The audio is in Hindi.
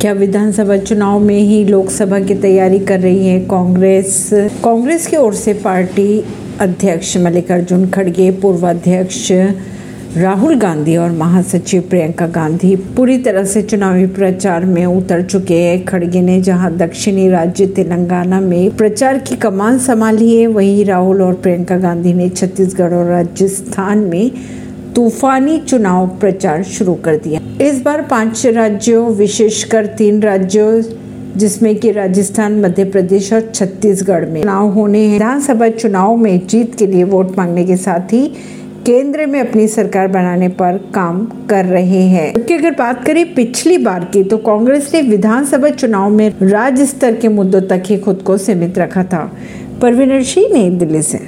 क्या विधानसभा चुनाव में ही लोकसभा की तैयारी कर रही है कांग्रेस? कांग्रेस की ओर से पार्टी अध्यक्ष मल्लिकार्जुन खड़गे पूर्व अध्यक्ष राहुल गांधी और महासचिव प्रियंका गांधी पूरी तरह से चुनावी प्रचार में उतर चुके हैं। खड़गे ने जहाँ दक्षिणी राज्य तेलंगाना में प्रचार की कमान संभाली है, वहीं राहुल और प्रियंका गांधी ने छत्तीसगढ़ और राजस्थान में तूफानी चुनाव प्रचार शुरू कर दिया। इस बार पाँच राज्यों, विशेषकर तीन राज्यों, जिसमें कि राजस्थान, मध्य प्रदेश और छत्तीसगढ़ में चुनाव होने हैं। विधानसभा चुनाव में जीत के लिए वोट मांगने के साथ ही केंद्र में अपनी सरकार बनाने पर काम कर रहे हैं। जबकि अगर बात करें पिछली बार की तो कांग्रेस ने विधानसभा चुनाव में राज्य स्तर के मुद्दों तक ही खुद को सीमित रखा था। परवीनर सिंह नई दिल्ली से।